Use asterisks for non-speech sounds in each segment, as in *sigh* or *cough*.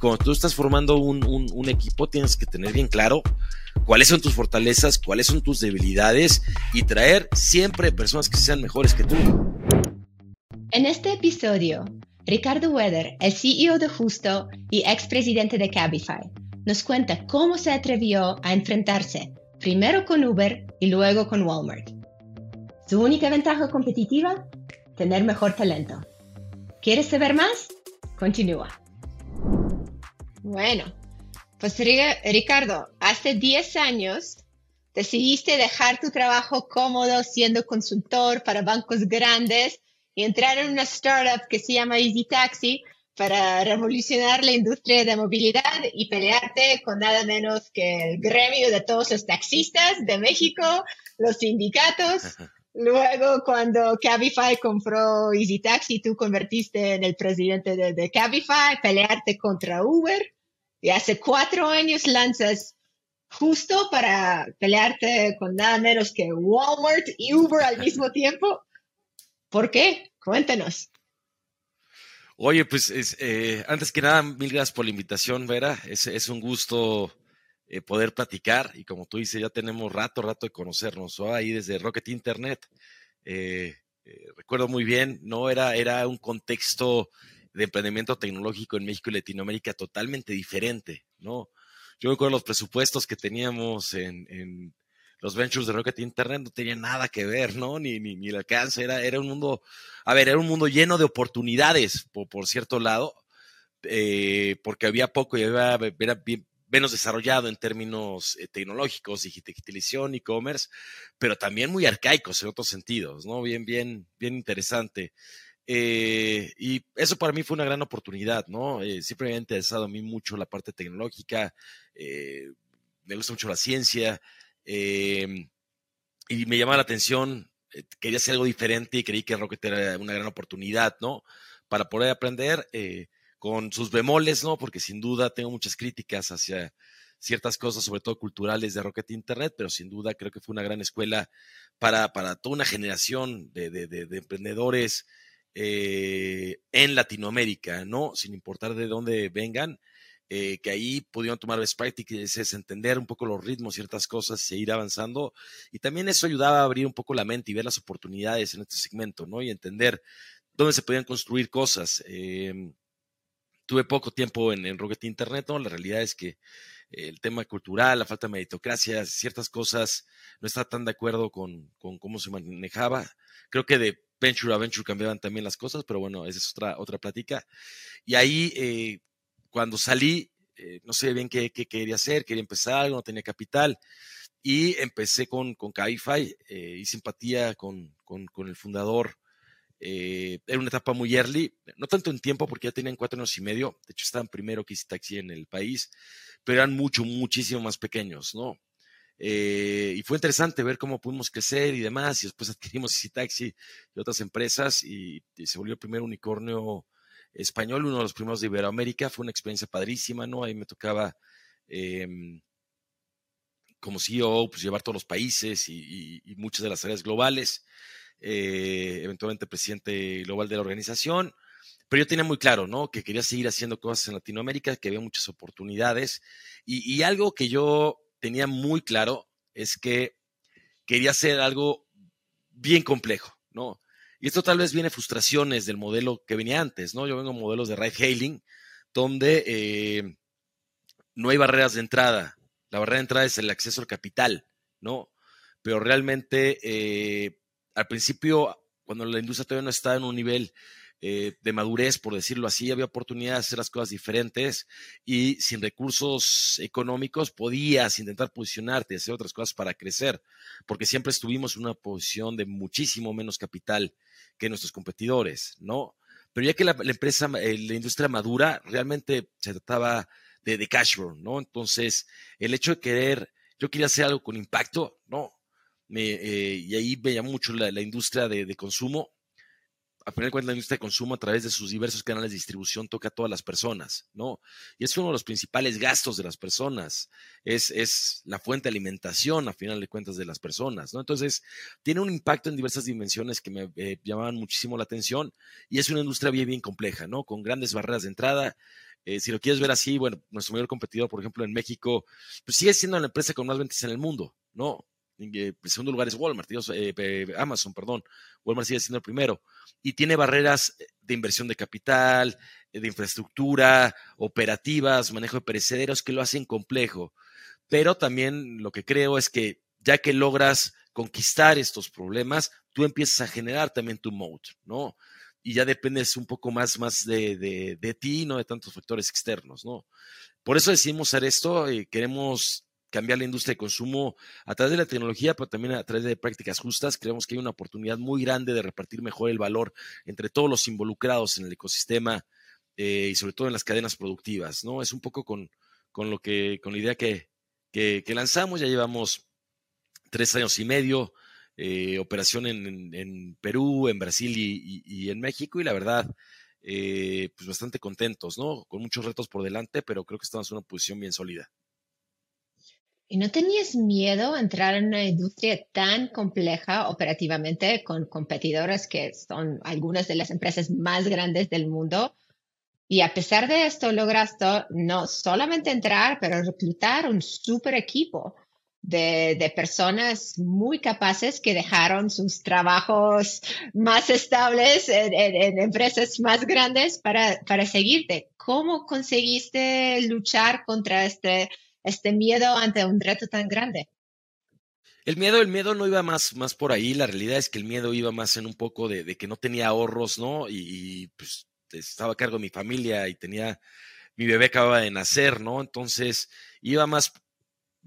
Cuando tú estás formando un, un, equipo, tienes que tener bien claro cuáles son tus fortalezas, cuáles son tus debilidades y traer siempre personas que sean mejores que tú. En este episodio, Ricardo Weather, el CEO de Justo y expresidente de Cabify, nos cuenta cómo se atrevió a enfrentarse primero con Uber y luego con Walmart. Su única ventaja competitiva, tener mejor talento. ¿Quieres saber más? Continúa. Bueno, pues Ricardo, hace 10 años decidiste dejar tu trabajo cómodo siendo consultor para bancos grandes y entrar en una startup que se llama Easy Taxi para revolucionar la industria de movilidad y pelearte con nada menos que el gremio de todos los taxistas de México, los sindicatos. Luego, cuando Cabify compró Easy Taxi, tú convertiste en el presidente de, de Cabify, pelearte contra Uber y hace cuatro años lanzas justo para pelearte con nada menos que Walmart y Uber al mismo *laughs* tiempo. ¿Por qué? Cuéntanos. Oye, pues eh, antes que nada, mil gracias por la invitación, Vera. Es, es un gusto eh, poder platicar y como tú dices, ya tenemos rato, rato de conocernos, ahí desde Rocket Internet. Eh, recuerdo muy bien, no era, era un contexto de emprendimiento tecnológico en México y Latinoamérica totalmente diferente, ¿no? Yo recuerdo los presupuestos que teníamos en, los ventures de Rocket Internet no tenían nada que ver, ¿no? Ni, ni, ni el alcance, era, era un mundo, a ver, era un mundo lleno de oportunidades, por, cierto lado, eh, porque había poco y había, era menos desarrollado en términos eh, tecnológicos, digitalización, e-commerce, pero también muy arcaicos en otros sentidos, ¿no? Bien, bien, bien interesante. Eh, y eso para mí fue una gran oportunidad, ¿no? Eh, siempre me ha interesado a mí mucho la parte tecnológica, eh, me gusta mucho la ciencia em, y me llamaba la atención, quería hacer algo diferente y creí que Rocket era una gran oportunidad, ¿no? Para poder aprender con sus bemoles, ¿no? Porque sin duda tengo muchas críticas hacia ciertas cosas, sobre todo culturales de Rocket Internet, pero sin duda creo que fue una gran escuela para, para toda una generación de, de, de emprendedores eh, en Latinoamérica, ¿no? Sin importar de dónde vengan, eh, que ahí pudieron tomar best practices, entender un poco los ritmos, ciertas cosas y ir avanzando. Y también eso ayudaba a abrir un poco la mente y ver las oportunidades en este segmento, ¿no? Y entender dónde se podían construir cosas. Em, tuve poco tiempo en, en Rocket Internet, ¿no? La realidad es que el tema cultural, la falta de meritocracia, ciertas cosas, no estaba tan de acuerdo con, con cómo se manejaba. Creo que de Venture a Venture cambiaban también las cosas, pero bueno, esa es otra, otra plática. Y ahí, eh, cuando salí, eh, no sé bien qué, quería hacer, quería empezar algo, no tenía capital. Y empecé con, con Cabify eh, y simpatía con, con, con, el fundador. Era una etapa muy early, no tanto en tiempo porque ya tenían cuatro años y medio, de hecho estaban primero que Taxi en el país, pero eran mucho, muchísimo más pequeños, ¿no? Eh, y fue interesante ver cómo pudimos crecer y demás. Y después *laughs* adquirimos Easy Taxi y otras empresas y, se volvió el primer unicornio español, uno de los primeros de Iberoamérica. Fue una experiencia padrísima, ¿no? Ahí me tocaba em, como CEO pues, llevar todos los países y, muchas de las áreas globales. Eh, eventualmente presidente global de la organización. Pero yo tenía muy claro, ¿no? Que quería seguir haciendo cosas en Latinoamérica, que había muchas oportunidades. y algo que yo tenía muy claro es que quería hacer algo bien complejo, ¿no? Y esto tal vez viene frustraciones del modelo que venía antes, ¿no? Yo vengo de modelos de ride hailing, donde eh, no hay barreras de entrada. La barrera de entrada es el acceso al capital, ¿no? Pero realmente, eh, al principio, cuando la industria todavía no estaba en un nivel eh, de madurez, por decirlo así, había oportunidad de hacer las cosas diferentes y sin recursos económicos podías intentar posicionarte hacer otras cosas para crecer, porque siempre estuvimos en una posición de muchísimo menos capital que nuestros competidores, ¿no? Pero ya que la, empresa, eh, la industria madura, realmente se trataba de, de cash burn, ¿no? Entonces, el hecho de querer, yo quería hacer algo con impacto, ¿no? Me, eh, y ahí veía mucho la, industria de, de consumo a final de cuentas, la industria de consumo a través de sus diversos canales de distribución toca a todas las personas, ¿no? Y es uno de los principales gastos de las personas, es, es la fuente de alimentación a final de cuentas de las personas, ¿no? Entonces, tiene un impacto en diversas dimensiones que me eh, llamaban muchísimo la atención y es una industria bien, bien compleja, ¿no? Con grandes barreras de entrada, Eh, si lo quieres ver así, bueno, nuestro mayor competidor, por ejemplo, en México, pues sigue siendo la empresa con más ventas en el mundo, ¿no? En segundo lugar es Walmart, eh, Amazon, perdón. Walmart sigue siendo el primero. Y tiene barreras de inversión de capital, de infraestructura, operativas, manejo de perecederos que lo hacen complejo. Pero también lo que creo es que ya que logras conquistar estos problemas, tú empiezas a generar también tu mode, ¿no? Y ya dependes un poco más, más de, de, ti, no de tantos factores externos, ¿no? Por eso decidimos hacer esto, y queremos cambiar la industria de consumo a través de la tecnología, pero también a través de prácticas justas. Creemos que hay una oportunidad muy grande de repartir mejor el valor entre todos los involucrados en el ecosistema eh, y sobre todo en las cadenas productivas, ¿no? Es un poco con, con lo que, con la idea que, que, lanzamos, ya llevamos tres años y medio, eh, operación en, Perú, en Brasil y, en México, y la verdad, eh, pues bastante contentos, ¿no? Con muchos retos por delante, pero creo que estamos en una posición bien sólida. ¿Y no tenías miedo a entrar en una industria tan compleja operativamente con competidores que son algunas de las empresas más grandes del mundo? Y a pesar de esto, lograste no solamente entrar, pero reclutar un super equipo de, personas muy capaces que dejaron sus trabajos más estables en, empresas más grandes para, para seguirte. ¿Cómo conseguiste luchar contra este, este miedo ante un reto tan grande? El miedo, el miedo no iba más, más por ahí. La realidad es que el miedo iba más en un poco de, que no tenía ahorros, ¿no? Y, pues estaba a cargo de mi familia y tenía, mi bebé acababa de nacer, ¿no? Entonces iba más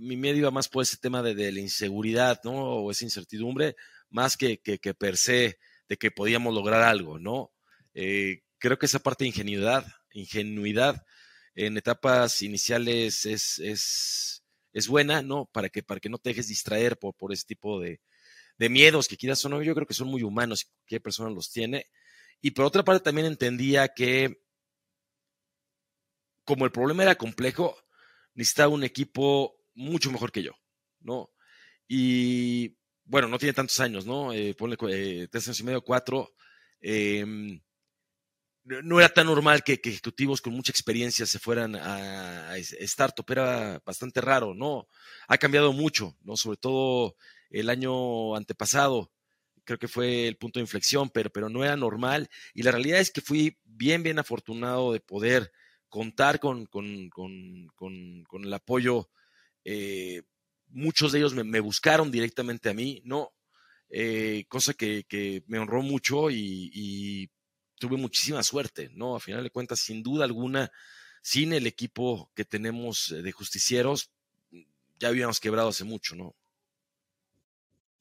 mi miedo iba más por ese tema de, la inseguridad, ¿no? O esa incertidumbre, más que, que, per se de que podíamos lograr algo, ¿no? Eh, creo que esa parte de ingenuidad, ingenuidad en etapas iniciales es, es, es, buena, ¿no? Para que, para que no te dejes distraer por, por ese tipo de, de miedos que quizás son, yo creo que son muy humanos, qué persona los tiene. Y por otra parte también entendía que como el problema era complejo, necesitaba un equipo mucho mejor que yo, ¿no? Y bueno, no tiene tantos años, ¿no? Eh, ponle eh, tres años y medio, cuatro. Em, no era tan normal que, ejecutivos con mucha experiencia se fueran a, startup, era bastante raro, ¿no? Ha cambiado mucho, ¿no? Sobre todo el año antepasado, creo que fue el punto de inflexión, pero, pero no era normal. Y la realidad es que fui bien, bien afortunado de poder contar con, con, con, con el apoyo eh, muchos de ellos me, buscaron directamente a mí, ¿no? Eh, cosa que, me honró mucho y, tuve muchísima suerte, ¿no? A final de cuentas, sin duda alguna, sin el equipo que tenemos de justicieros, ya habíamos quebrado hace mucho, ¿no?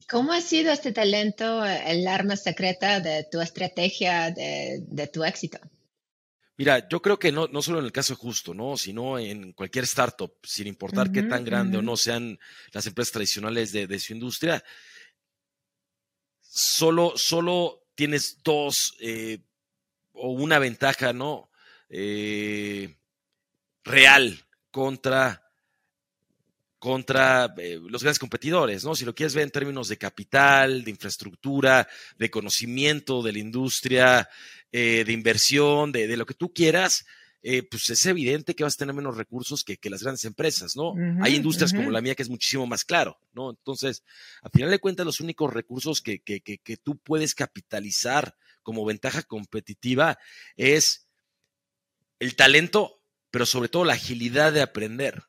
¿Cómo ha sido este talento el arma secreta de tu estrategia de tu éxito? Mira, yo creo que no, no solo en el caso justo, ¿no? Sino en cualquier startup, sin importar qué tan grande o no sean las empresas tradicionales de, su industria, solo, solo tienes dos eh, o una ventaja, ¿no? Eh, real contra contra eh, los grandes competidores, ¿no? Si lo quieres ver en términos de capital, de infraestructura, de conocimiento de la industria, eh, de inversión, de, lo que tú quieras, eh, pues es evidente que vas a tener menos recursos que, las grandes empresas, ¿no? Hay industrias como la mía que es muchísimo más claro, ¿no? Entonces, al final de cuentas, los únicos recursos que, que, que tú puedes capitalizar como ventaja competitiva es el talento, pero sobre todo la agilidad de aprender.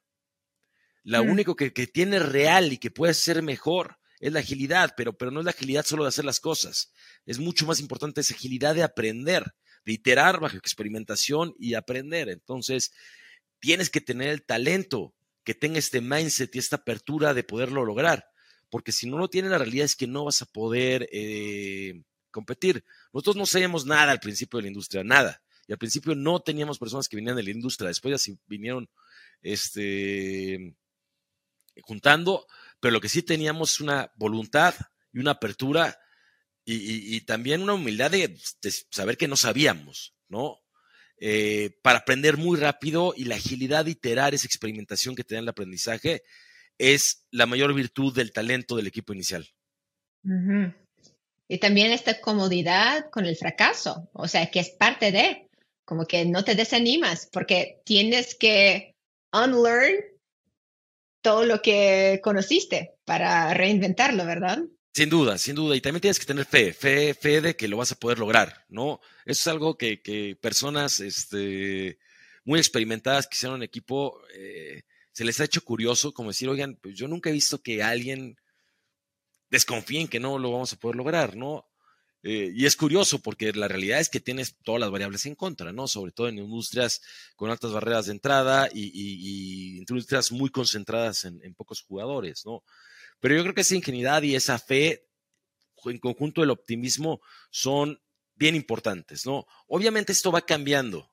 La único que, tiene real y que puede ser mejor es la agilidad, pero, pero no es la agilidad solo de hacer las cosas. Es mucho más importante esa agilidad de aprender, de iterar bajo experimentación y aprender. Entonces, tienes que tener el talento que tenga este mindset y esta apertura de poderlo lograr. Porque si no lo tienes, la realidad es que no vas a poder eh, competir. Nosotros no sabíamos nada al principio de la industria, nada. Y al principio no teníamos personas que venían de la industria. Después ya sí vinieron este, juntando, pero lo que sí teníamos es una voluntad y una apertura y, también una humildad de, saber que no sabíamos, ¿no? Eh, para aprender muy rápido y la agilidad de iterar esa experimentación que te da el aprendizaje es la mayor virtud del talento del equipo inicial. Y también esta comodidad con el fracaso, o sea, que es parte de, como que no te desanimas porque tienes que unlearn todo lo que conociste para reinventarlo, ¿verdad? Sin duda, sin duda. Y también tienes que tener fe, fe, fe de que lo vas a poder lograr, ¿no? Eso es algo que, que personas este, muy experimentadas que hicieron equipo eh, se les ha hecho curioso, como decir, oigan, pues yo nunca he visto que alguien desconfíe en que no lo vamos a poder lograr, ¿no? Eh, y es curioso porque la realidad es que tienes todas las variables en contra, ¿no? Sobre todo en industrias con altas barreras de entrada y, industrias muy concentradas en, en, pocos jugadores, ¿no? Pero yo creo que esa ingenuidad y esa fe, en conjunto el optimismo, son bien importantes, ¿no? Obviamente esto va cambiando,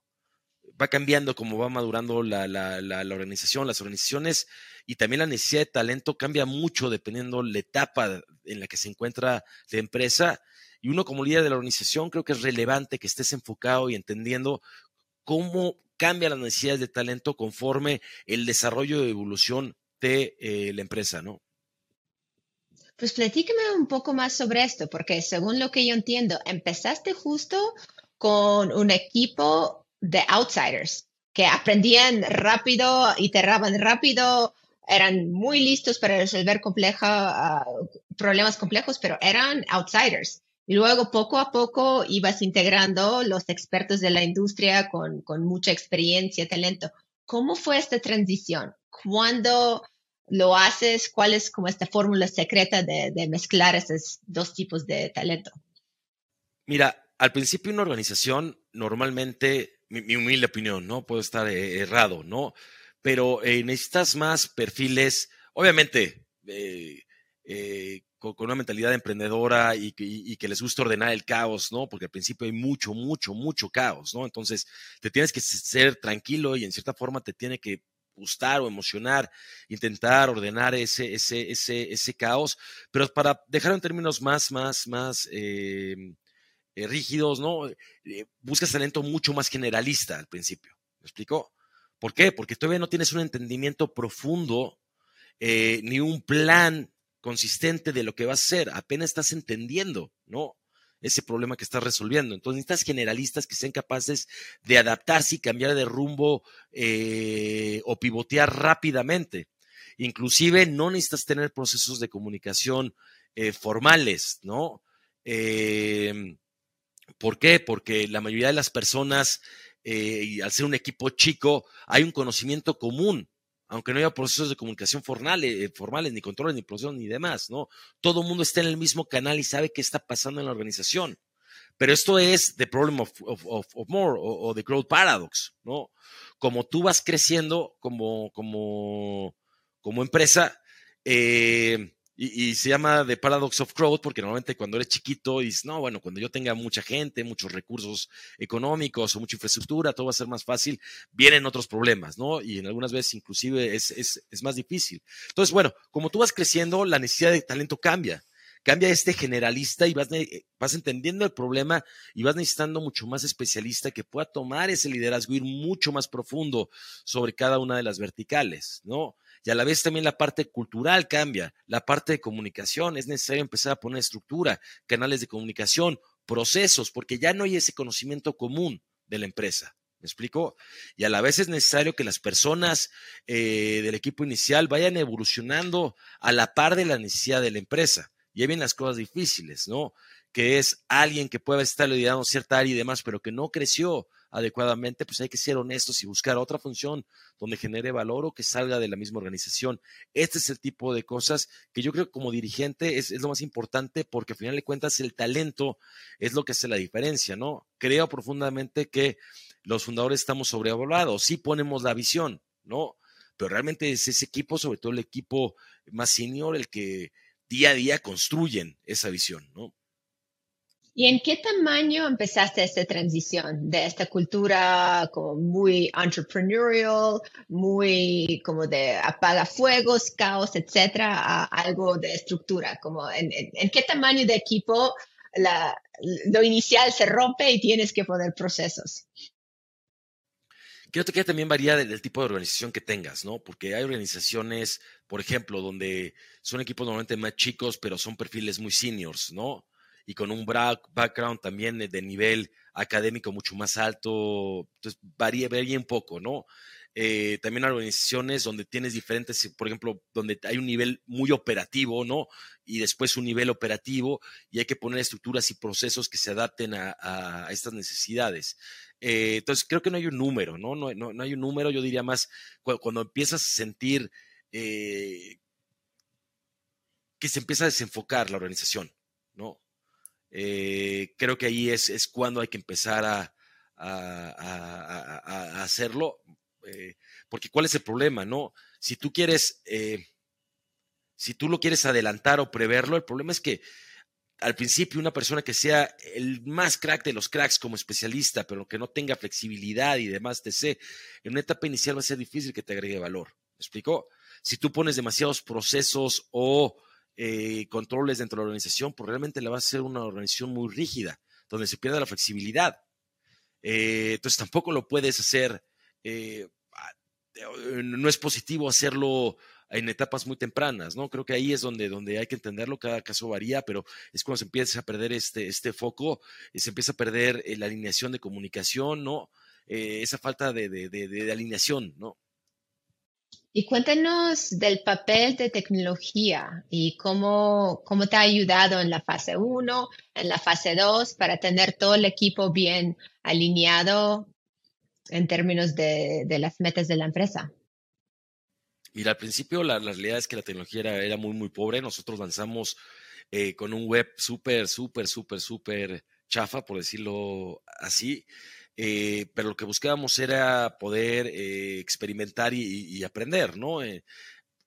va cambiando como va madurando la, la, la, organización, las organizaciones y también la necesidad de talento cambia mucho dependiendo la etapa en la que se encuentra la empresa y uno como líder de la organización creo que es relevante que estés enfocado y entendiendo cómo cambia las necesidades de talento conforme el desarrollo y evolución de eh, la empresa, ¿no? Pues platícame un poco más sobre esto, porque según lo que yo entiendo, empezaste justo con un equipo de outsiders que aprendían rápido, iteraban rápido, eran muy listos para resolver compleja, uh, problemas complejos, pero eran outsiders. Y luego poco a poco ibas integrando los expertos de la industria con, con mucha experiencia, talento. ¿Cómo fue esta transición? ¿Cuándo lo haces? ¿Cuál es como esta fórmula secreta de, de mezclar esos dos tipos de talento? Mira, al principio una organización normalmente, mi, mi humilde opinión, ¿no? Puedo estar eh, errado, ¿no? Pero eh, necesitas más perfiles, obviamente, eh, con, una mentalidad emprendedora y, y, y, que les gusta ordenar el caos, ¿no? Porque al principio hay mucho, mucho, mucho caos, ¿no? Entonces, te tienes que ser tranquilo y en cierta forma te tiene que gustar o emocionar, intentar ordenar ese, ese, ese, ese caos, pero para dejarlo en términos más, más, más eh, eh, rígidos, ¿no? Eh, buscas talento mucho más generalista al principio. ¿Me explico? ¿Por qué? Porque todavía no tienes un entendimiento profundo ni un plan consistente de lo que vas a hacer, apenas estás entendiendo, ¿no? Ese problema que estás resolviendo. Entonces necesitas generalistas que sean capaces de adaptarse y cambiar de rumbo eh, o pivotear rápidamente. Inclusive no necesitas tener procesos de comunicación eh, formales, ¿no? Eh, ¿Por qué? Porque la mayoría de las personas, eh, y al ser un equipo chico, hay un conocimiento común aunque no haya procesos de comunicación formales, eh, formales ni controles, ni procesos, ni demás, ¿no? Todo el mundo está en el mismo canal y sabe qué está pasando en la organización. Pero esto es the problem of, more o, o, the growth paradox, ¿no? Como tú vas creciendo como, como, como empresa, eh, y, se llama The Paradox of Growth porque normalmente cuando eres chiquito dices, no, bueno, cuando yo tenga mucha gente, muchos recursos económicos o mucha infraestructura, todo va a ser más fácil, vienen otros problemas, ¿no? Y en algunas veces inclusive es, es, es más difícil. Entonces, bueno, como tú vas creciendo, la necesidad de talento cambia cambia este generalista y vas, vas entendiendo el problema y vas necesitando mucho más especialista que pueda tomar ese liderazgo, ir mucho más profundo sobre cada una de las verticales, ¿no? Y a la vez también la parte cultural cambia, la parte de comunicación, es necesario empezar a poner estructura, canales de comunicación, procesos, porque ya no hay ese conocimiento común de la empresa. ¿Me explico? Y a la vez es necesario que las personas eh, del equipo inicial vayan evolucionando a la par de la necesidad de la empresa. Y ahí vienen las cosas difíciles, ¿no? Que es alguien que pueda estar liderando cierta área y demás, pero que no creció adecuadamente, pues hay que ser honestos y buscar otra función donde genere valor o que salga de la misma organización. Este es el tipo de cosas que yo creo que como dirigente es, es lo más importante porque al final de cuentas el talento es lo que hace la diferencia, ¿no? Creo profundamente que los fundadores estamos sobrevaluados, sí ponemos la visión, ¿no? Pero realmente es ese equipo, sobre todo el equipo más senior, el que día a día construyen esa visión, ¿no? ¿Y en qué tamaño empezaste esta transición de esta cultura muy entrepreneurial, muy como de apagafuegos, caos, etcétera, a algo de estructura? Como en, qué tamaño de equipo lo inicial se rompe y tienes que poner procesos? Creo que también varía del, del, tipo de organización que tengas, ¿no? Porque hay organizaciones, por ejemplo, donde son equipos normalmente más chicos, pero son perfiles muy seniors, ¿no? Y con un background también de nivel académico mucho más alto, entonces varía, varía un poco, ¿no? Eh, también organizaciones donde tienes diferentes, por ejemplo, donde hay un nivel muy operativo, ¿no? Y después un nivel operativo y hay que poner estructuras y procesos que se adapten a, estas necesidades. Eh, entonces, creo que no hay un número, ¿no? No, no, hay un número, yo diría más cuando, empiezas a sentir eh, que se empieza a desenfocar la organización, ¿no? Creo que ahí es, es, cuando hay que empezar a, a hacerlo eh, porque ¿cuál es el problema? No, si tú quieres, eh, si tú lo quieres adelantar o preverlo, el problema es que al principio una persona que sea el más crack de los cracks como especialista, pero que no tenga flexibilidad y demás, sé en una etapa inicial va a ser difícil que te agregue valor. ¿Me explico? Si tú pones demasiados procesos o eh, controles dentro de la organización, pues realmente la va a ser una organización muy rígida, donde se pierda la flexibilidad. entonces tampoco lo puedes hacer eh, eh, no es positivo hacerlo en etapas muy tempranas, ¿no? Creo que ahí es donde, donde hay que entenderlo, cada caso varía, pero es cuando se empieza a perder este, este foco, y se empieza a perder eh, la alineación de comunicación, ¿no? esa falta de, de, alineación, ¿no? Y cuéntanos del papel de tecnología y cómo, cómo te ha ayudado en la fase 1, en la fase 2, para tener todo el equipo bien alineado en términos de, las metas de la empresa? Mira, al principio la, realidad es que la tecnología era, muy, muy pobre. Nosotros lanzamos eh, con un web súper, súper, súper, súper chafa, por decirlo así. Eh, pero lo que buscábamos era poder eh, experimentar y, aprender, ¿no?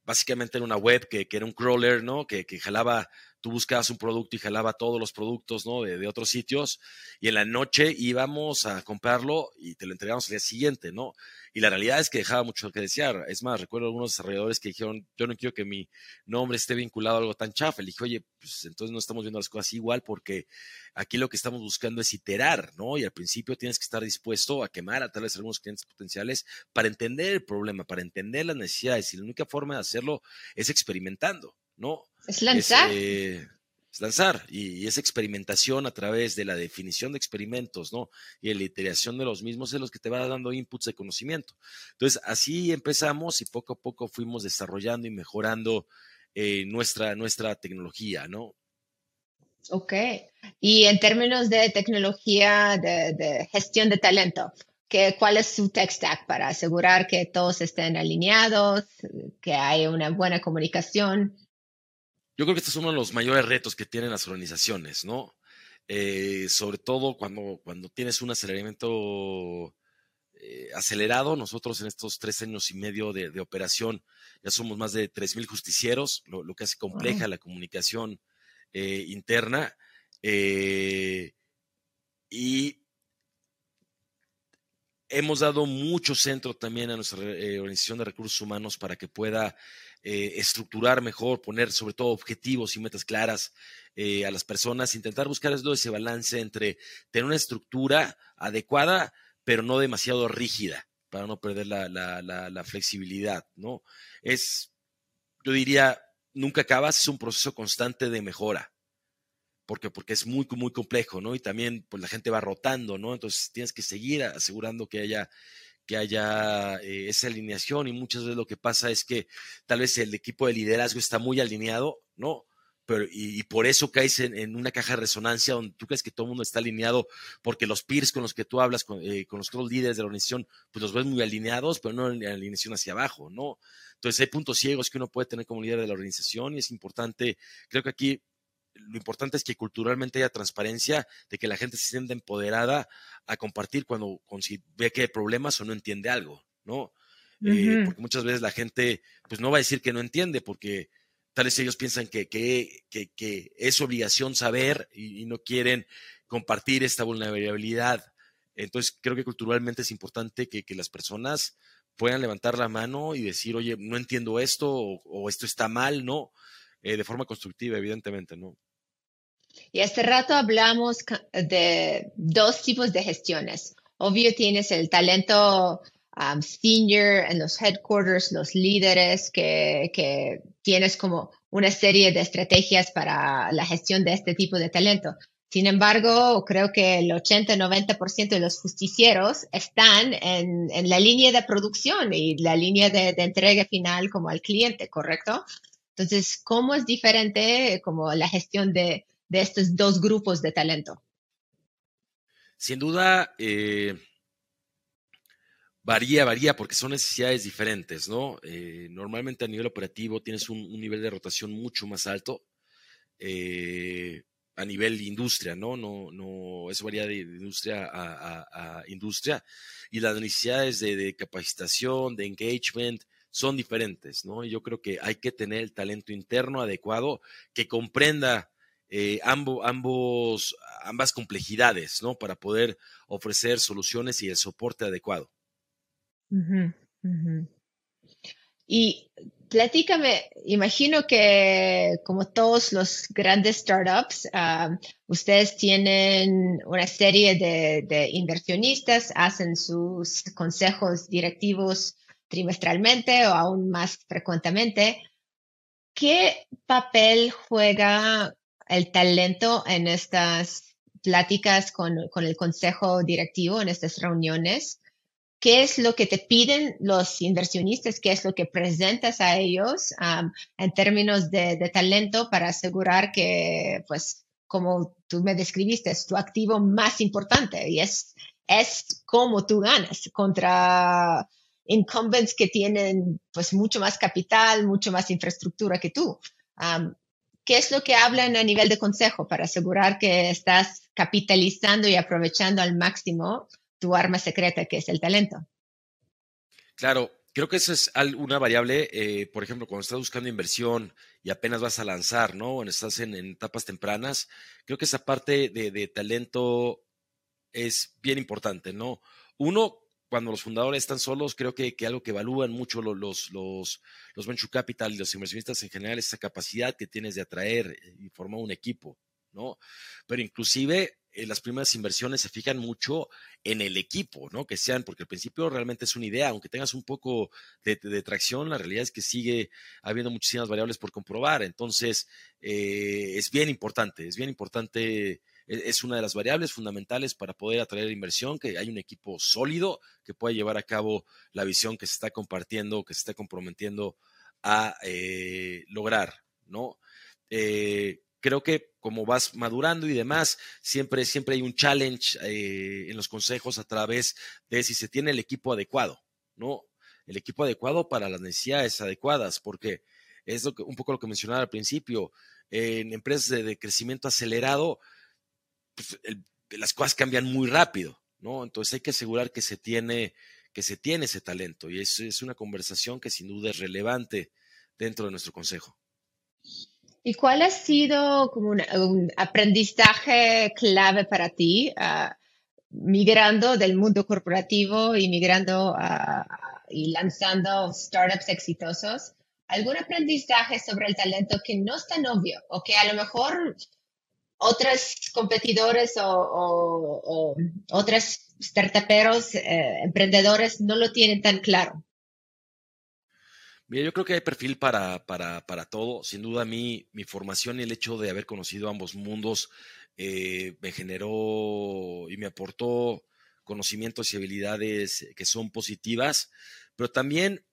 básicamente era una web que, era un crawler, ¿no? Que jalaba tú buscabas un producto y jalaba todos los productos ¿no? de, otros sitios y en la noche íbamos a comprarlo y te lo entregamos al día siguiente, ¿no? Y la realidad es que dejaba mucho que desear. Es más, recuerdo algunos desarrolladores que dijeron, yo no quiero que mi nombre esté vinculado a algo tan chafa. Le dije, oye, pues entonces no estamos viendo las cosas igual porque aquí lo que estamos buscando es iterar, ¿no? Y al principio tienes que estar dispuesto a quemar a tal vez algunos clientes potenciales para entender el problema, para entender las necesidades. Y la única forma de hacerlo es experimentando, ¿no? Es lanzar. Eh, es, lanzar y, esa experimentación a través de la definición de experimentos, ¿no? Y la iteración de los mismos es los que te va dando inputs de conocimiento. Entonces, así empezamos y poco a poco fuimos desarrollando y mejorando eh, nuestra, nuestra tecnología, ¿no? Ok. Y en términos de tecnología de, gestión de talento, ¿qué, ¿cuál es su tech stack para asegurar que todos estén alineados, que hay una buena comunicación? Yo creo que este es uno de los mayores retos que tienen las organizaciones, ¿no? Eh, sobre todo cuando, cuando tienes un aceleramiento eh, acelerado. Nosotros en estos tres años y medio de, operación ya somos más de 3.000 justicieros, lo, que hace compleja la comunicación eh, interna. y hemos dado mucho centro también a nuestra organización de recursos humanos para que pueda eh, estructurar mejor, poner sobre todo objetivos y metas claras eh, a las personas, intentar buscar ese balance entre tener una estructura adecuada, pero no demasiado rígida, para no perder la, la, flexibilidad, ¿no? Es, yo diría, nunca acabas, es un proceso constante de mejora. Porque, porque es muy, muy complejo, ¿no? Y también, pues la gente va rotando, ¿no? Entonces tienes que seguir asegurando que haya que haya eh, esa alineación y muchas veces lo que pasa es que tal vez el equipo de liderazgo está muy alineado, ¿no? Pero, y, por eso caes en, una caja de resonancia donde tú crees que todo el mundo está alineado porque los peers con los que tú hablas, con, eh, con los líderes de la organización, pues los ves muy alineados, pero no en alineación hacia abajo, ¿no? Entonces hay puntos ciegos que uno puede tener como líder de la organización y es importante, creo que aquí lo importante es que culturalmente haya transparencia, de que la gente se sienta empoderada a compartir cuando, si ve que hay problemas o no entiende algo, ¿no? Eh, porque muchas veces la gente, pues no va a decir que no entiende, porque tal vez ellos piensan que, que, que, es obligación saber y, no quieren compartir esta vulnerabilidad. Entonces, creo que culturalmente es importante que, las personas puedan levantar la mano y decir, oye, no entiendo esto o esto está mal, ¿no? Eh, de forma constructiva, evidentemente, ¿no? Y hace rato hablamos de dos tipos de gestiones. Obvio tienes el talento um, senior en los headquarters, los líderes, que, que, tienes como una serie de estrategias para la gestión de este tipo de talento. Sin embargo, creo que el 80-90% de los justicieros están en, la línea de producción y la línea de, entrega final como al cliente, ¿correcto? Entonces, ¿cómo es diferente como la gestión de, estos dos grupos de talento? Sin duda, eh, varía, varía, porque son necesidades diferentes, ¿no? Eh, normalmente a nivel operativo tienes un, nivel de rotación mucho más alto. Eh, a nivel industria, ¿no? No, no, eso varía de, industria a, industria y las necesidades de, capacitación, de engagement son diferentes, ¿no? Yo creo que hay que tener el talento interno adecuado que comprenda eh, ambos, ambas complejidades, ¿no? Para poder ofrecer soluciones y el soporte adecuado. Y platícame, imagino que como todos los grandes startups, ah, ustedes tienen una serie de, inversionistas, hacen sus consejos directivos trimestralmente o aún más frecuentemente. ¿Qué papel juega el talento en estas pláticas con el consejo directivo, en estas reuniones? qué es lo que te piden los inversionistas, qué es lo que presentas a ellos en términos de, talento para asegurar que, pues, como tú me describiste, es tu activo más importante y es, es cómo tú ganas contra incumbents que tienen pues mucho más capital, mucho más infraestructura que tú. ¿Qué es lo que hablan a nivel de consejo para asegurar que estás capitalizando y aprovechando al máximo tu arma secreta, que es el talento. Claro, creo que eso es una variable, eh, por ejemplo, cuando estás buscando inversión y apenas vas a lanzar, ¿no? O estás en, etapas tempranas, creo que esa parte de, talento es bien importante, ¿no? Uno, cuando los fundadores están solos, creo que, algo que evalúan mucho los, los, los, venture capital y los inversionistas en general es esa capacidad que tienes de atraer y formar un equipo, ¿no? Pero inclusive eh, las primeras inversiones se fijan mucho en el equipo, ¿no? Que sean, porque al principio realmente es una idea, aunque tengas un poco de, tracción, la realidad es que sigue habiendo muchísimas variables por comprobar. Entonces, eh, es bien importante, es bien importante, es una de las variables fundamentales para poder atraer inversión, que hay un equipo sólido que pueda llevar a cabo la visión que se está compartiendo, que se está comprometiendo a eh, lograr, ¿no? creo que como vas madurando y demás, siempre, siempre hay un challenge eh, en los consejos a través de si se tiene el equipo adecuado, ¿no? El equipo adecuado para las necesidades adecuadas, porque es un poco lo que mencionaba al principio, en empresas de, crecimiento acelerado, pues, las cosas cambian muy rápido, ¿no? Entonces hay que asegurar que se tiene, que se tiene ese talento y es, es una conversación que sin duda es relevante dentro de nuestro consejo. ¿Y cuál ha sido como un, aprendizaje clave para ti ah, migrando del mundo corporativo y migrando y lanzando startups exitosos? ¿Algún aprendizaje sobre el talento que no es tan obvio o que a lo mejor otros competidores o, o, otros startuperos, eh, emprendedores no lo tienen tan claro? Mira, yo creo que hay perfil para, para, para, todo. Sin duda, a mí, mi formación y el hecho de haber conocido ambos mundos eh, me generó y me aportó conocimientos y habilidades que son positivas, pero también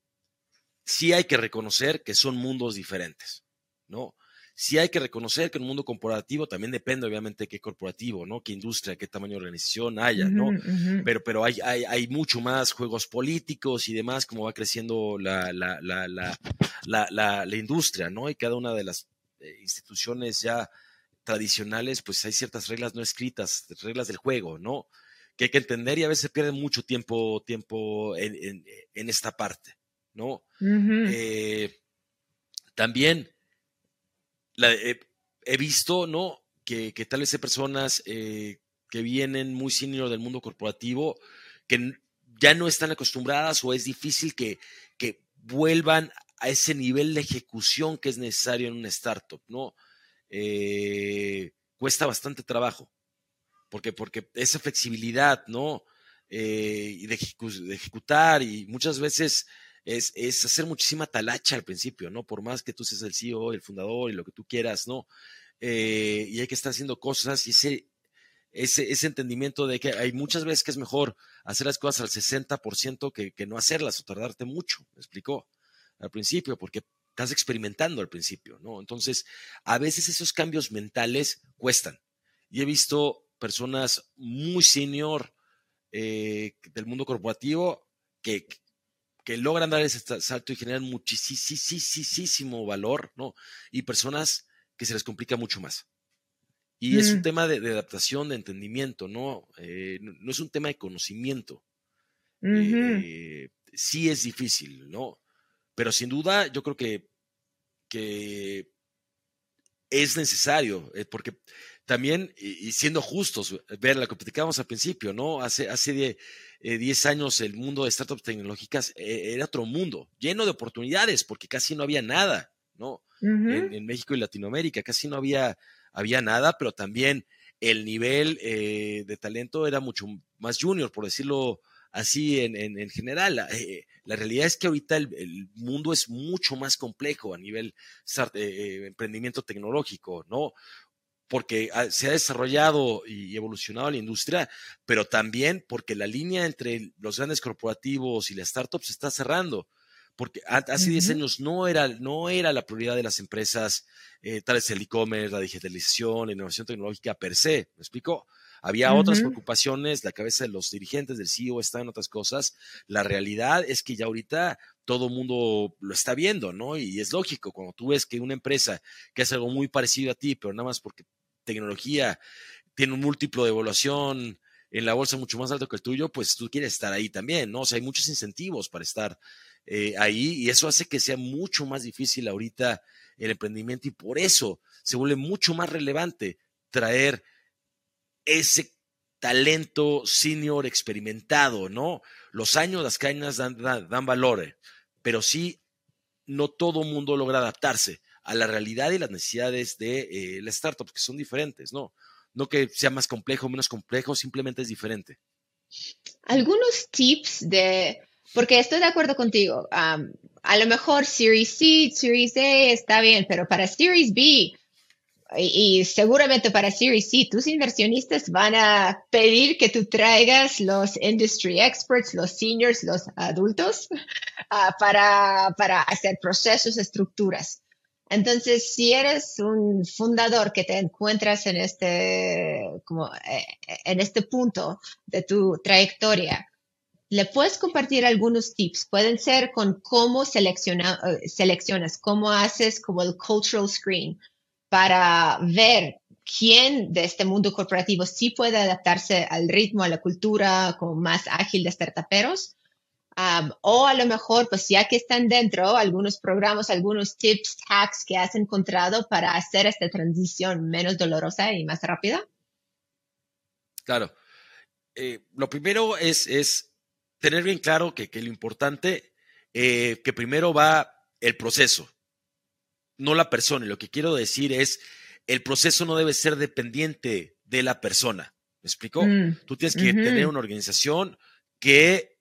sí hay que reconocer que son mundos diferentes, ¿no? Sí hay que reconocer que en un mundo corporativo también depende, obviamente, de qué corporativo, ¿no? Qué industria, qué tamaño de organización haya, ¿no? Pero, pero hay, hay, hay, mucho más juegos políticos y demás, como va creciendo la, la, la, la, la industria, ¿no? Y cada una de las eh, instituciones ya tradicionales, pues hay ciertas reglas no escritas, reglas del juego, ¿no? Que hay que entender y a veces pierde mucho tiempo, tiempo en, en, esta parte, ¿no? Eh, también he visto, ¿no? Que, tal vez personas eh, que vienen muy senior del mundo corporativo que ya no están acostumbradas o es difícil que, que vuelvan a ese nivel de ejecución que es necesario en una startup, ¿no? Eh, cuesta bastante trabajo, porque, porque esa flexibilidad, ¿no? Eh, y de, ejecutar y muchas veces es, es, hacer muchísima talacha al principio, ¿no? Por más que tú seas el CEO, el fundador y lo que tú quieras, ¿no? Eh, y hay que estar haciendo cosas y ese ese, ese entendimiento de que hay muchas veces que es mejor hacer las cosas al 60% que, que no hacerlas o tardarte mucho, me explicó al principio, porque estás experimentando al principio, ¿no? Entonces, a veces esos cambios mentales cuestan. Y he visto personas muy senior eh, del mundo corporativo que, que logran dar ese salto y generan muchísimo valor, ¿no? Y personas que se les complica mucho más. Y es un mm. tema de, adaptación, de entendimiento, ¿no? Eh, no, es un tema de conocimiento. Eh, sí es difícil, ¿no? Pero sin duda yo creo que, que es necesario, eh, porque también, y, siendo justos, ver lo que platicábamos al principio, ¿no? Hace, hace 10 años el mundo de startups tecnológicas era otro mundo, lleno de oportunidades, porque casi no había nada, ¿no? en, México y Latinoamérica, casi no había había nada, pero también el nivel eh, de talento era mucho más junior, por decirlo así en, en, general. La, eh, la, realidad es que ahorita el, mundo es mucho más complejo a nivel eh, emprendimiento tecnológico, ¿no? Porque se ha desarrollado y evolucionado la industria, pero también porque la línea entre los grandes corporativos y las startups se está cerrando porque hace 10 años no era, no era la prioridad de las empresas, eh, tal el e-commerce, la digitalización, la innovación tecnológica per se, ¿me explico? Había otras preocupaciones, la cabeza de los dirigentes del CEO está en otras cosas. La realidad es que ya ahorita todo el mundo lo está viendo, ¿no? Y es lógico, cuando tú ves que una empresa que hace algo muy parecido a ti, pero nada más porque tecnología tiene un múltiplo de evaluación en la bolsa mucho más alto que el tuyo, pues tú quieres estar ahí también, ¿no? O sea, hay muchos incentivos para estar eh, ahí y eso hace que sea mucho más difícil ahorita el emprendimiento y por eso se vuelve mucho más relevante traer ese talento senior experimentado, ¿no? Los años, las cañas dan, dan, valor, pero sí, no todo mundo logra adaptarse a la realidad y las necesidades de eh, las startups, que son diferentes, ¿no? No que sea más complejo o menos complejo, simplemente es diferente. Algunos tips de porque estoy de acuerdo contigo. a lo mejor Series C, Series A está bien, pero para Series B y, seguramente para Series C, tus inversionistas van a pedir que tú traigas los industry experts, los seniors, los adultos, *laughs* ah, para, para hacer procesos, estructuras. Entonces, si eres un fundador que te encuentras en este, como, eh, en este punto de tu trayectoria, le puedes compartir algunos tips. Pueden ser con cómo selecciona, eh, seleccionas, cómo haces como el cultural screen para ver quién de este mundo corporativo sí puede adaptarse al ritmo, a la cultura como más ágil de startuperos. Um, o a lo mejor, pues ya que están dentro, algunos programas, algunos tips, hacks que has encontrado para hacer esta transición menos dolorosa y más rápida. Claro. Eh, lo primero es, es tener bien claro que, lo importante, eh, que primero va el proceso, no la persona. Y lo que quiero decir es, el proceso no debe ser dependiente de la persona. ¿Me explico? Mm, Tú tienes que tener una organización que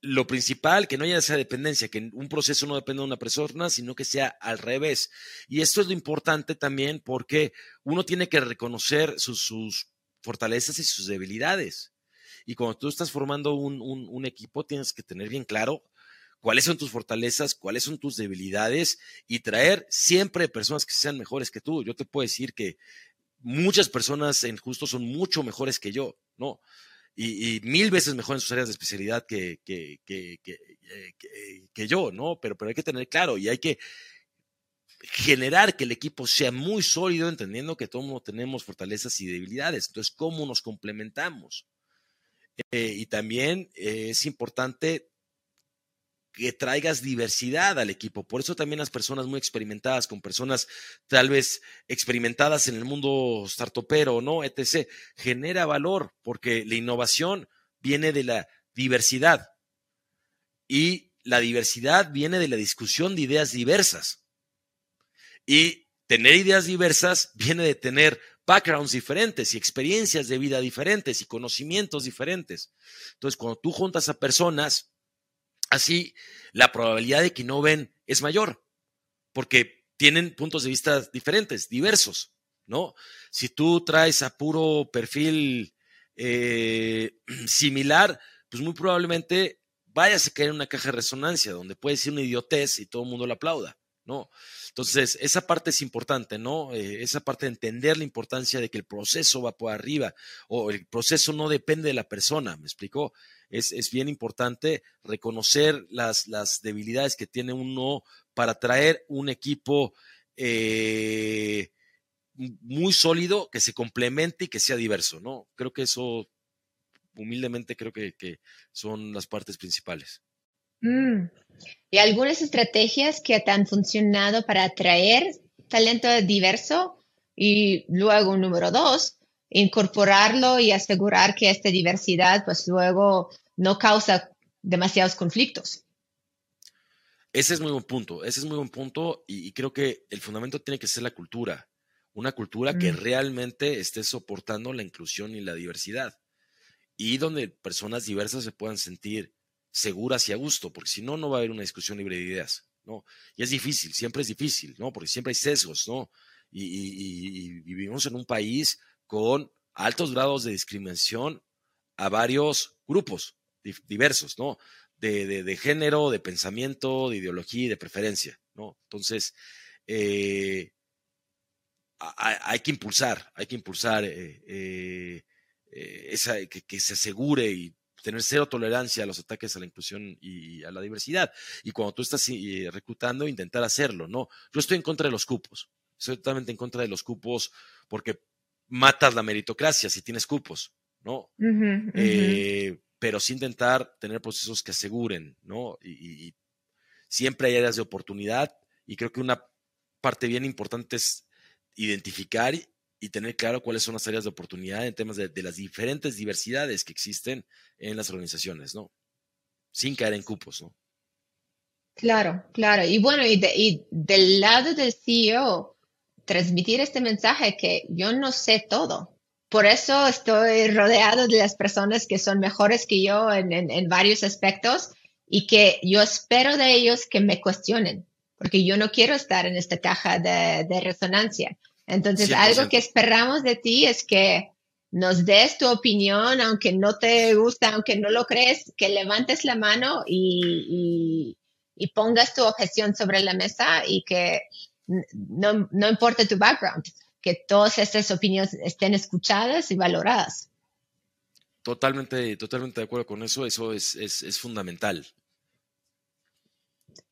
lo principal, que no haya esa dependencia, que un proceso no dependa de una persona, sino que sea al revés. Y esto es lo importante también porque uno tiene que reconocer sus fortalezas y sus debilidades. Y cuando tú estás formando un, equipo, tienes que tener bien claro cuáles son tus fortalezas, cuáles son tus debilidades y traer siempre personas que sean mejores que tú. Yo te puedo decir que muchas personas en justo son mucho mejores que yo, ¿no? Y, mil veces mejor en sus áreas de especialidad que, que, que, que, yo, ¿no? Pero, pero hay que tener claro y hay que generar que el equipo sea muy sólido, entendiendo que todos tenemos fortalezas y debilidades. Entonces, ¿cómo nos complementamos? Eh, y también eh, es importante que traigas diversidad al equipo. Por eso también las personas muy experimentadas, con personas tal vez experimentadas en el mundo startupero, ¿no? etc., genera valor, porque la innovación viene de la diversidad. Y la diversidad viene de la discusión de ideas diversas. Y tener ideas diversas viene de tener backgrounds diferentes y experiencias de vida diferentes y conocimientos diferentes. Entonces, cuando tú juntas a personas, así la probabilidad de que no ven es mayor, porque tienen puntos de vista diferentes, diversos. ¿no? Si tú traes a puro perfil eh, *clears throat* similar, pues muy probablemente vayas a caer en una caja de resonancia donde puede ser una idiotez y todo el mundo la aplauda, ¿no? Entonces, esa parte es importante, ¿no? Eh, esa parte de entender la importancia de que el proceso va por arriba o el proceso no depende de la persona, ¿me explicó? Es, es bien importante reconocer las, las, debilidades que tiene uno para traer un equipo eh, muy sólido, que se complemente y que sea diverso, ¿no? Creo que eso, humildemente, creo que, que son las partes principales. Mm. ¿Y algunas estrategias que te han funcionado para atraer talento diverso? Y luego, número dos, incorporarlo y asegurar que esta diversidad, pues luego no causa demasiados conflictos. Ese es muy buen punto, ese es muy buen punto y, creo que el fundamento tiene que ser la cultura, una cultura que mm. realmente esté soportando la inclusión y la diversidad y donde personas diversas se puedan sentir seguras y a gusto, porque si no, no va a haber una discusión libre de ideas, ¿no? Y es difícil, siempre es difícil, ¿no? Porque siempre hay sesgos, ¿no? Y, vivimos en un país con altos grados de discriminación a varios grupos diversos, ¿no? De, género, de pensamiento, de ideología y de preferencia, ¿no? Entonces, eh, hay, que impulsar, hay que impulsar eh, eh, esa, que, que, se asegure y tener cero tolerancia a los ataques a la inclusión y a la diversidad. Y cuando tú estás reclutando, intentar hacerlo, ¿no? Yo estoy en contra de los cupos. Estoy totalmente en contra de los cupos porque matas la meritocracia si tienes cupos, ¿no? Eh, pero sí intentar tener procesos que aseguren, ¿no? Y, y, siempre hay áreas de oportunidad y creo que una parte bien importante es identificar y tener claro cuáles son las áreas de oportunidad en temas de, las diferentes diversidades que existen en las organizaciones, ¿no? Sin caer en cupos, ¿no? Claro, claro. Y bueno, y, del lado del CEO, transmitir este mensaje que yo no sé todo. Por eso estoy rodeado de las personas que son mejores que yo en, varios aspectos y que yo espero de ellos que me cuestionen, porque yo no quiero estar en esta caja de resonancia. Entonces, algo que esperamos de ti es que nos des tu opinión, aunque no te gusta, aunque no lo crees, que levantes la mano y, pongas tu objeción sobre la mesa y que no, no importa tu background, que todas estas opiniones estén escuchadas y valoradas. Totalmente, totalmente de acuerdo con eso, eso es, es fundamental.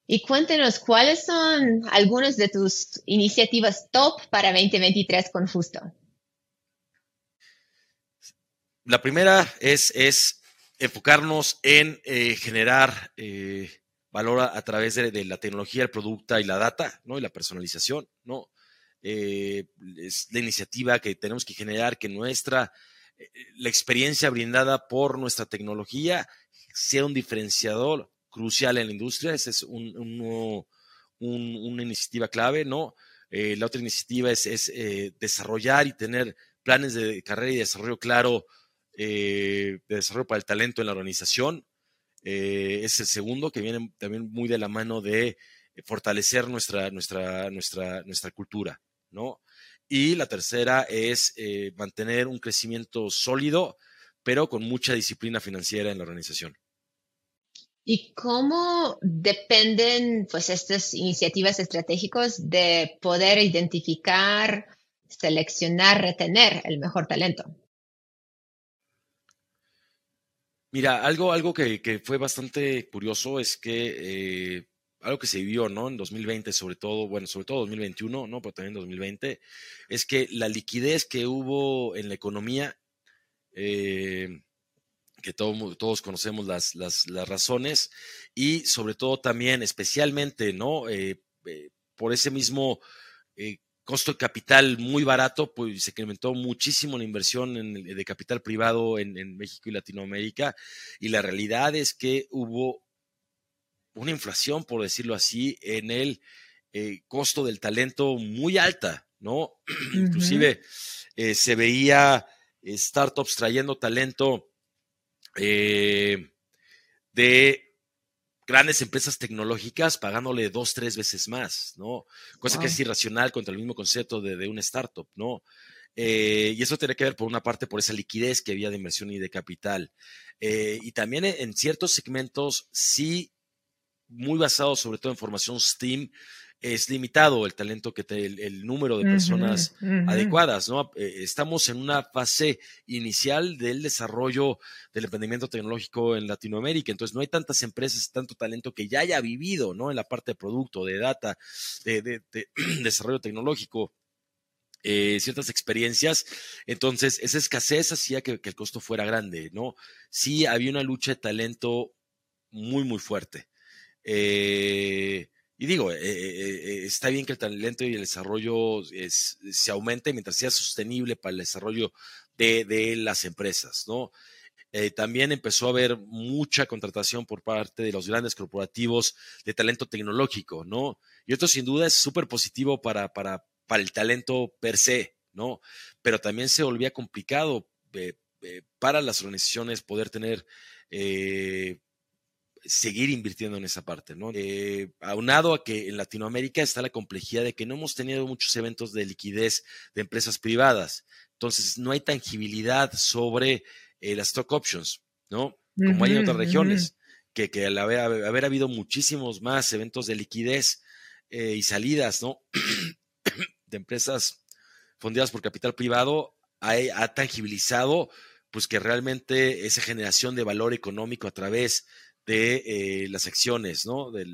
Y cuéntenos, ¿cuáles son algunas de tus iniciativas top para 2023 con Justo? La primera es, es enfocarnos en eh, generar eh, valor a, través de, la tecnología, el producto y la data, ¿no? Y la personalización, ¿no? Eh, es la iniciativa que tenemos que generar que nuestra, la experiencia brindada por nuestra tecnología sea un diferenciador crucial en la industria. Esa es una iniciativa clave, ¿no? Eh, la otra iniciativa es, eh, desarrollar y tener planes de carrera y desarrollo claro eh, de desarrollo para el talento en la organización. Es el segundo, que viene también muy de la mano de fortalecer nuestra, nuestra, nuestra, nuestra cultura, ¿no? Y la tercera es mantener un crecimiento sólido, pero con mucha disciplina financiera en la organización. ¿Y cómo dependen pues estas iniciativas estratégicas de poder identificar, seleccionar, retener el mejor talento? Mira, algo, algo que, fue bastante curioso es que eh, algo que se vivió, ¿no? En 2020, sobre todo, bueno, sobre todo 2021, ¿no? Pero también 2020, es que la liquidez que hubo en la economía eh, que todos conocemos las, las, razones y sobre todo también, especialmente, ¿no? Eh, eh, por ese mismo eh, costo de capital muy barato, pues se incrementó muchísimo la inversión de capital privado en, México y Latinoamérica y la realidad es que hubo una inflación, por decirlo así, en el costo del talento muy alta, ¿no? *clears throat* Inclusive se veía startups trayendo talento eh, de grandes empresas tecnológicas pagándole dos, tres veces más, ¿no? Cosa que es irracional contra el mismo concepto de, de una startup, ¿no? Eh, y eso tiene que ver, por una parte, por esa liquidez que había de inversión y de capital. Eh, y también en ciertos segmentos, sí, muy basado sobre todo en formación STEAM, es limitado el talento que te, el, número de personas adecuadas, ¿no? Eh, estamos en una fase inicial del desarrollo del emprendimiento tecnológico en Latinoamérica, entonces no hay tantas empresas, tanto talento que ya haya vivido, ¿no? En la parte de producto, de data, de *clears throat* desarrollo tecnológico. Eh, ciertas experiencias. Entonces, esa escasez hacía que, el costo fuera grande, ¿no? Sí, había una lucha de talento muy, muy fuerte. Eh, y digo, eh, está bien que el talento y el desarrollo se aumente mientras sea sostenible para el desarrollo de, las empresas, ¿no? también empezó a haber mucha contratación por parte de los grandes corporativos de talento tecnológico, ¿no? Y esto sin duda es súper positivo para, para, para el talento per se, ¿no? Pero también se volvía complicado eh, eh, para las organizaciones poder tener, eh, seguir invirtiendo en esa parte, ¿no? aunado a que en Latinoamérica está la complejidad de que no hemos tenido muchos eventos de liquidez de empresas privadas, entonces no hay tangibilidad sobre las stock options, ¿no? Como hay en otras regiones, que, que al haber, haber, habido muchísimos más eventos de liquidez y salidas, ¿no? *coughs* de empresas fondeadas por capital privado ha, tangibilizado pues que realmente esa generación de valor económico a través de eh, las acciones, ¿no? De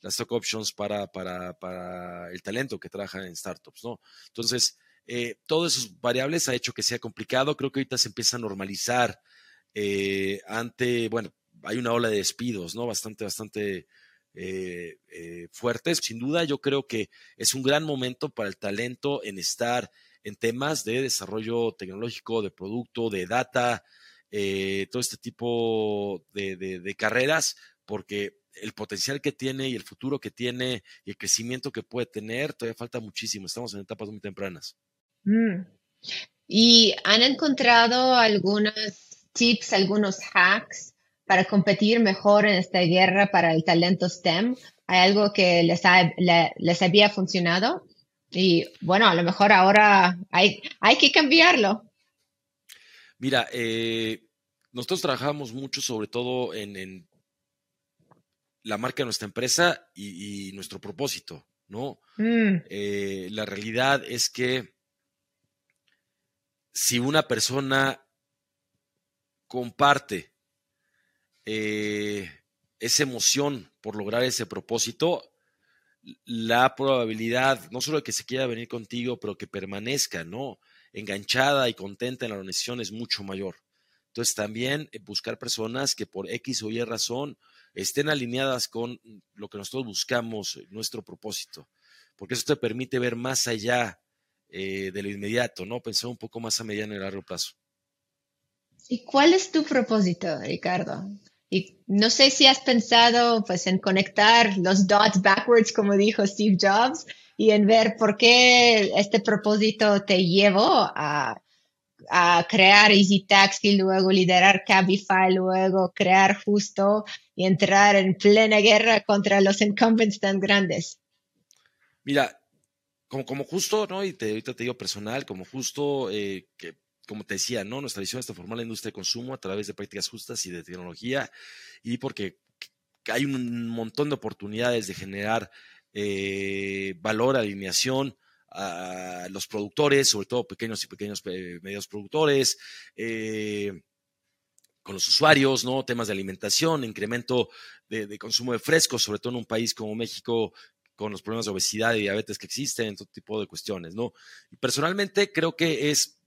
las stock options para, para, para, el talento que trabaja en startups, ¿no? Entonces, eh, todas esas variables ha hecho que sea complicado. Creo que ahorita se empieza a normalizar eh, ante, bueno, hay una ola de despidos, ¿no? Bastante, bastante eh, fuertes. Sin duda, yo creo que es un gran momento para el talento en estar en temas de desarrollo tecnológico, de producto, de data, eh, todo este tipo de, carreras, porque el potencial que tiene y el futuro que tiene y el crecimiento que puede tener, todavía falta muchísimo. Estamos en etapas muy tempranas. Mm. ¿Y han encontrado algunos tips, algunos hacks para competir mejor en esta guerra para el talento STEM? ¿Hay algo que les, les había funcionado? Y bueno, a lo mejor ahora hay, hay que cambiarlo. Mira, eh, nosotros trabajamos mucho sobre todo en, la marca de nuestra empresa y, nuestro propósito, ¿no? Mm. Eh, la realidad es que si una persona comparte eh, esa emoción por lograr ese propósito, la probabilidad no solo de que se quiera venir contigo, pero que permanezca, ¿no? Enganchada y contenta en la organización es mucho mayor. Entonces también eh, buscar personas que por X o Y razón estén alineadas con lo que nosotros buscamos, nuestro propósito, porque eso te permite ver más allá eh, de lo inmediato, ¿no? Pensar un poco más a mediano y largo plazo. ¿Y cuál es tu propósito, Ricardo? Y no sé si has pensado pues en conectar los dots backwards, como dijo Steve Jobs, y en ver por qué este propósito te llevó a, a crear Easy Taxi, luego liderar Cabify, luego crear Justo y entrar en plena guerra contra los incumbents tan grandes. Mira, como, como justo, ¿no? Y te, ahorita te digo personal, como justo eh, que como te decía, ¿no? Nuestra visión es transformar la industria de consumo a través de prácticas justas y de tecnología y porque hay un montón de oportunidades de generar eh, valor, alineación a los productores, sobre todo pequeños y pequeños eh, medios productores, eh, con los usuarios, ¿no? Temas de alimentación, incremento de, de, consumo de frescos, sobre todo en un país como México con los problemas de obesidad y diabetes que existen, todo tipo de cuestiones, ¿no? Y personalmente creo que es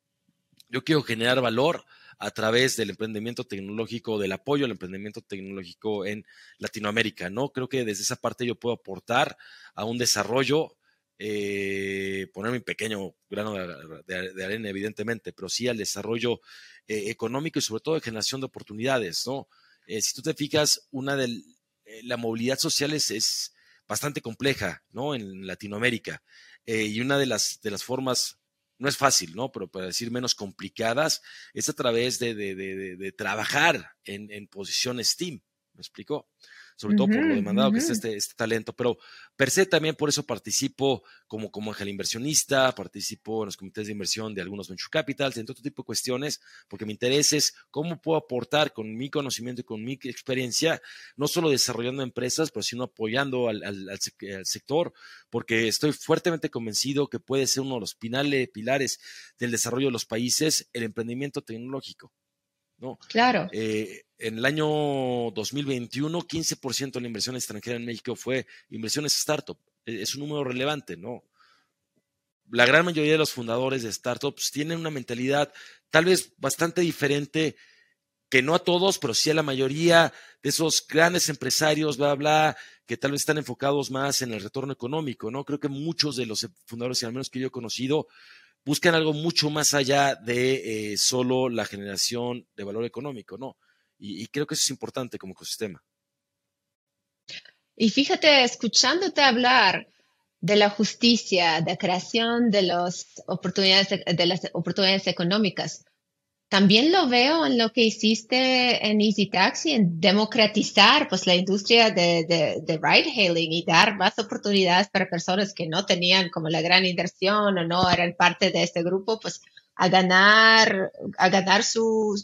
yo quiero generar valor a través del emprendimiento tecnológico, del apoyo al emprendimiento tecnológico en Latinoamérica, ¿no? Creo que desde esa parte yo puedo aportar a un desarrollo, eh, poner mi pequeño grano de, arena, evidentemente, pero sí al desarrollo eh, económico y sobre todo de generación de oportunidades, ¿no? Eh, si tú te fijas, una de la movilidad social es, bastante compleja, ¿no? En Latinoamérica. y una de las, de las formas no es fácil, ¿no? Pero para decir menos complicadas, es a través de, trabajar en, en posiciones STEAM. ¿Me explico? Sobre todo por lo demandado que está este, este, talento, pero per se también por eso participo como, como ángel inversionista, participo en los comités de inversión de algunos venture capitals, en todo tipo de cuestiones, porque mi interés es cómo puedo aportar con mi conocimiento y con mi experiencia, no solo desarrollando empresas, pero sino apoyando al, al, sector, porque estoy fuertemente convencido que puede ser uno de los pilares del desarrollo de los países, el emprendimiento tecnológico. ¿no? Claro. Eh, en el año 2021, 15% de la inversión extranjera en México fue inversiones startup. E, es un número relevante, ¿no? La gran mayoría de los fundadores de startups tienen una mentalidad tal vez bastante diferente, que no a todos, pero sí a la mayoría de esos grandes empresarios, bla, bla, que tal vez están enfocados más en el retorno económico, ¿no? Creo que muchos de los fundadores, al menos que yo he conocido, buscan algo mucho más allá de eh, solo la generación de valor económico, ¿no? Y, creo que eso es importante como ecosistema. Y fíjate, escuchándote hablar de la justicia, de creación de, los oportunidades, de las oportunidades económicas, también lo veo en lo que hiciste en Easy Taxi, en democratizar pues, la industria de, de, ride hailing y dar más oportunidades para personas que no tenían como la gran inversión o no eran parte de este grupo, pues a ganar, a ganar su,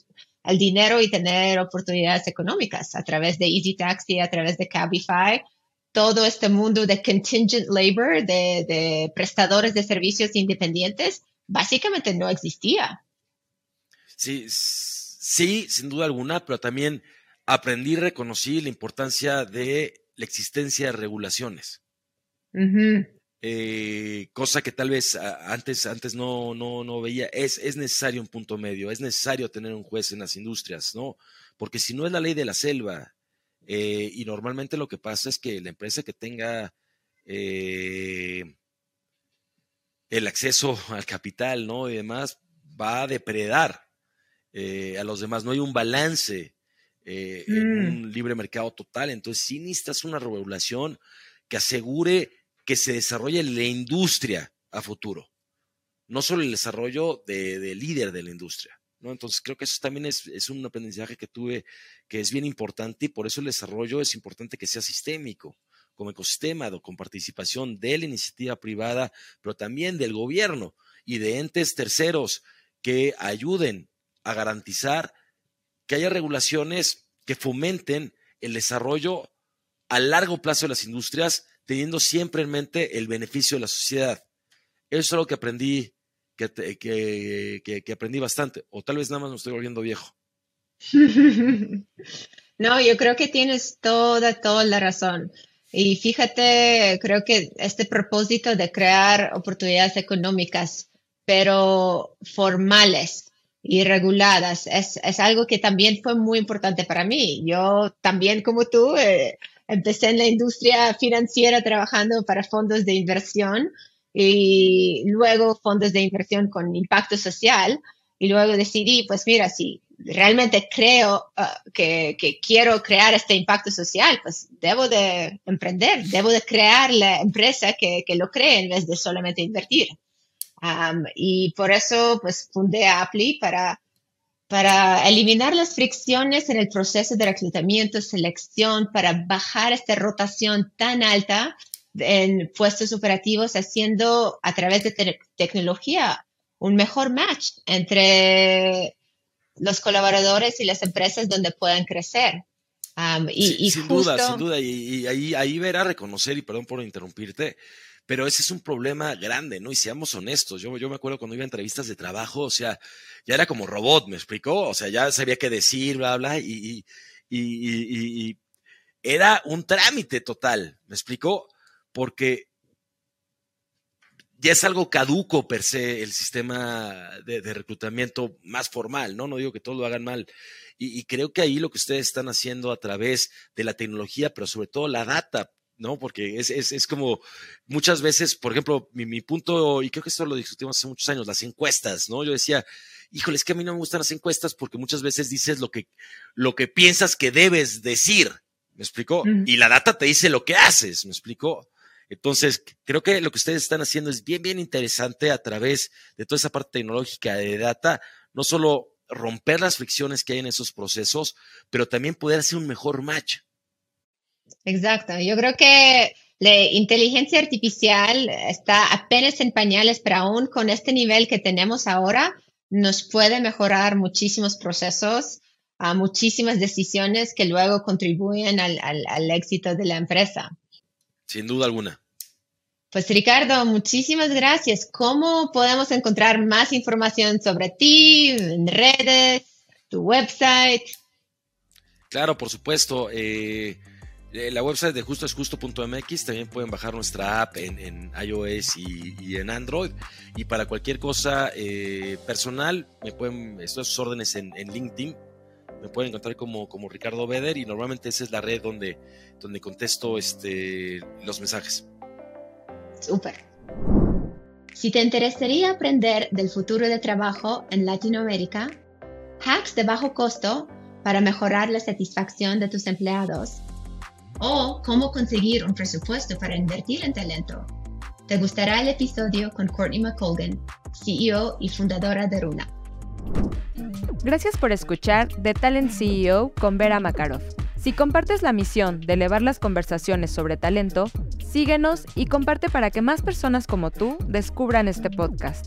el dinero y tener oportunidades económicas a través de Easy Taxi, a través de Cabify. Todo este mundo de contingent labor, de, de prestadores de servicios independientes, básicamente no existía. Sí, sí, sin duda alguna, pero también aprendí y reconocí la importancia de la existencia de regulaciones. Eh, cosa que tal vez antes, antes no, no, no veía. Es, es necesario un punto medio, es necesario tener un juez en las industrias, ¿no? Porque si no es la ley de la selva, eh, y normalmente lo que pasa es que la empresa que tenga eh, el acceso *laughs* al capital, ¿no? Y demás, va a depredar a los demás. No hay un balance en mm. un libre mercado total. Entonces, sí necesitas una regulación que asegure que se desarrolle la industria a futuro, no solo el desarrollo de, líder de la industria. ¿no? Entonces, creo que eso también es, es un aprendizaje que tuve que es bien importante y por eso el desarrollo es importante que sea sistémico como ecosistema, con participación de la iniciativa privada, pero también del gobierno y de entes terceros que ayuden a garantizar que haya regulaciones que fomenten el desarrollo a largo plazo de las industrias, teniendo siempre en mente el beneficio de la sociedad. Eso es algo que aprendí, que, que, aprendí bastante, o tal vez nada más me estoy volviendo viejo. *laughs* No, yo creo que tienes toda, toda la razón. Y fíjate, creo que este propósito de crear oportunidades económicas, pero formales, y reguladas. Es, es, algo que también fue muy importante para mí. Yo también, como tú, eh, empecé en la industria financiera trabajando para fondos de inversión y luego fondos de inversión con impacto social. Y luego decidí, pues mira, si realmente creo uh, que, que, quiero crear este impacto social, pues debo de emprender, debo de crear la empresa que, que lo cree en vez de solamente invertir y por eso, pues, fundé Apply para, para eliminar las fricciones en el proceso de reclutamiento, selección, para bajar esta rotación tan alta en puestos operativos, haciendo a través de tecnología un mejor match entre los colaboradores y las empresas donde puedan crecer. y, sin duda, sin duda. Y, ahí, ahí verá reconocer, y perdón por interrumpirte, pero ese es un problema grande, ¿no? Y seamos honestos, yo, yo me acuerdo cuando iba a entrevistas de trabajo, o sea, ya era como robot, ¿me explicó? O sea, ya sabía qué decir, bla, bla, y, y, y, era un trámite total, ¿me explicó? Porque ya es algo caduco per se el sistema de, reclutamiento más formal, ¿no? No digo que todos lo hagan mal. Y, y, creo que ahí lo que ustedes están haciendo a través de la tecnología, pero sobre todo la data, ¿no? Porque es, es, es como muchas veces, por ejemplo, mi, mi, punto, y creo que esto lo discutimos hace muchos años, las encuestas, ¿no? Yo decía, híjole, es que a mí no me gustan las encuestas porque muchas veces dices lo que, lo que piensas que debes decir, ¿me explicó? Y la data te dice lo que haces, ¿me explicó? Entonces, creo que lo que ustedes están haciendo es bien, bien interesante a través de toda esa parte tecnológica de data, no solo romper las fricciones que hay en esos procesos, pero también poder hacer un mejor match Exacto. Yo creo que la inteligencia artificial está apenas en pañales, pero aún con este nivel que tenemos ahora, nos puede mejorar muchísimos procesos, a muchísimas decisiones que luego contribuyen al, al éxito de la empresa. Sin duda alguna. Pues Ricardo, muchísimas gracias. ¿Cómo podemos encontrar más información sobre ti en redes, tu website? Claro, por supuesto. Eh, la website de justoesjusto.mx también pueden bajar nuestra app en, iOS y, en Android. Y para cualquier cosa eh, personal, me pueden, estos órdenes en, LinkedIn, me pueden encontrar como, Ricardo Beder y normalmente esa es la red donde, donde contesto este, los mensajes. Súper. Si te interesaría aprender del futuro de trabajo en Latinoamérica, hacks de bajo costo para mejorar la satisfacción de tus empleados o cómo conseguir un presupuesto para invertir en talento, te gustará el episodio con Courtney McColgan, CEO y fundadora de Runa. Gracias por escuchar The Talent CEO con Vera Makarov. Si compartes la misión de elevar las conversaciones sobre talento, síguenos y comparte para que más personas como tú descubran este podcast.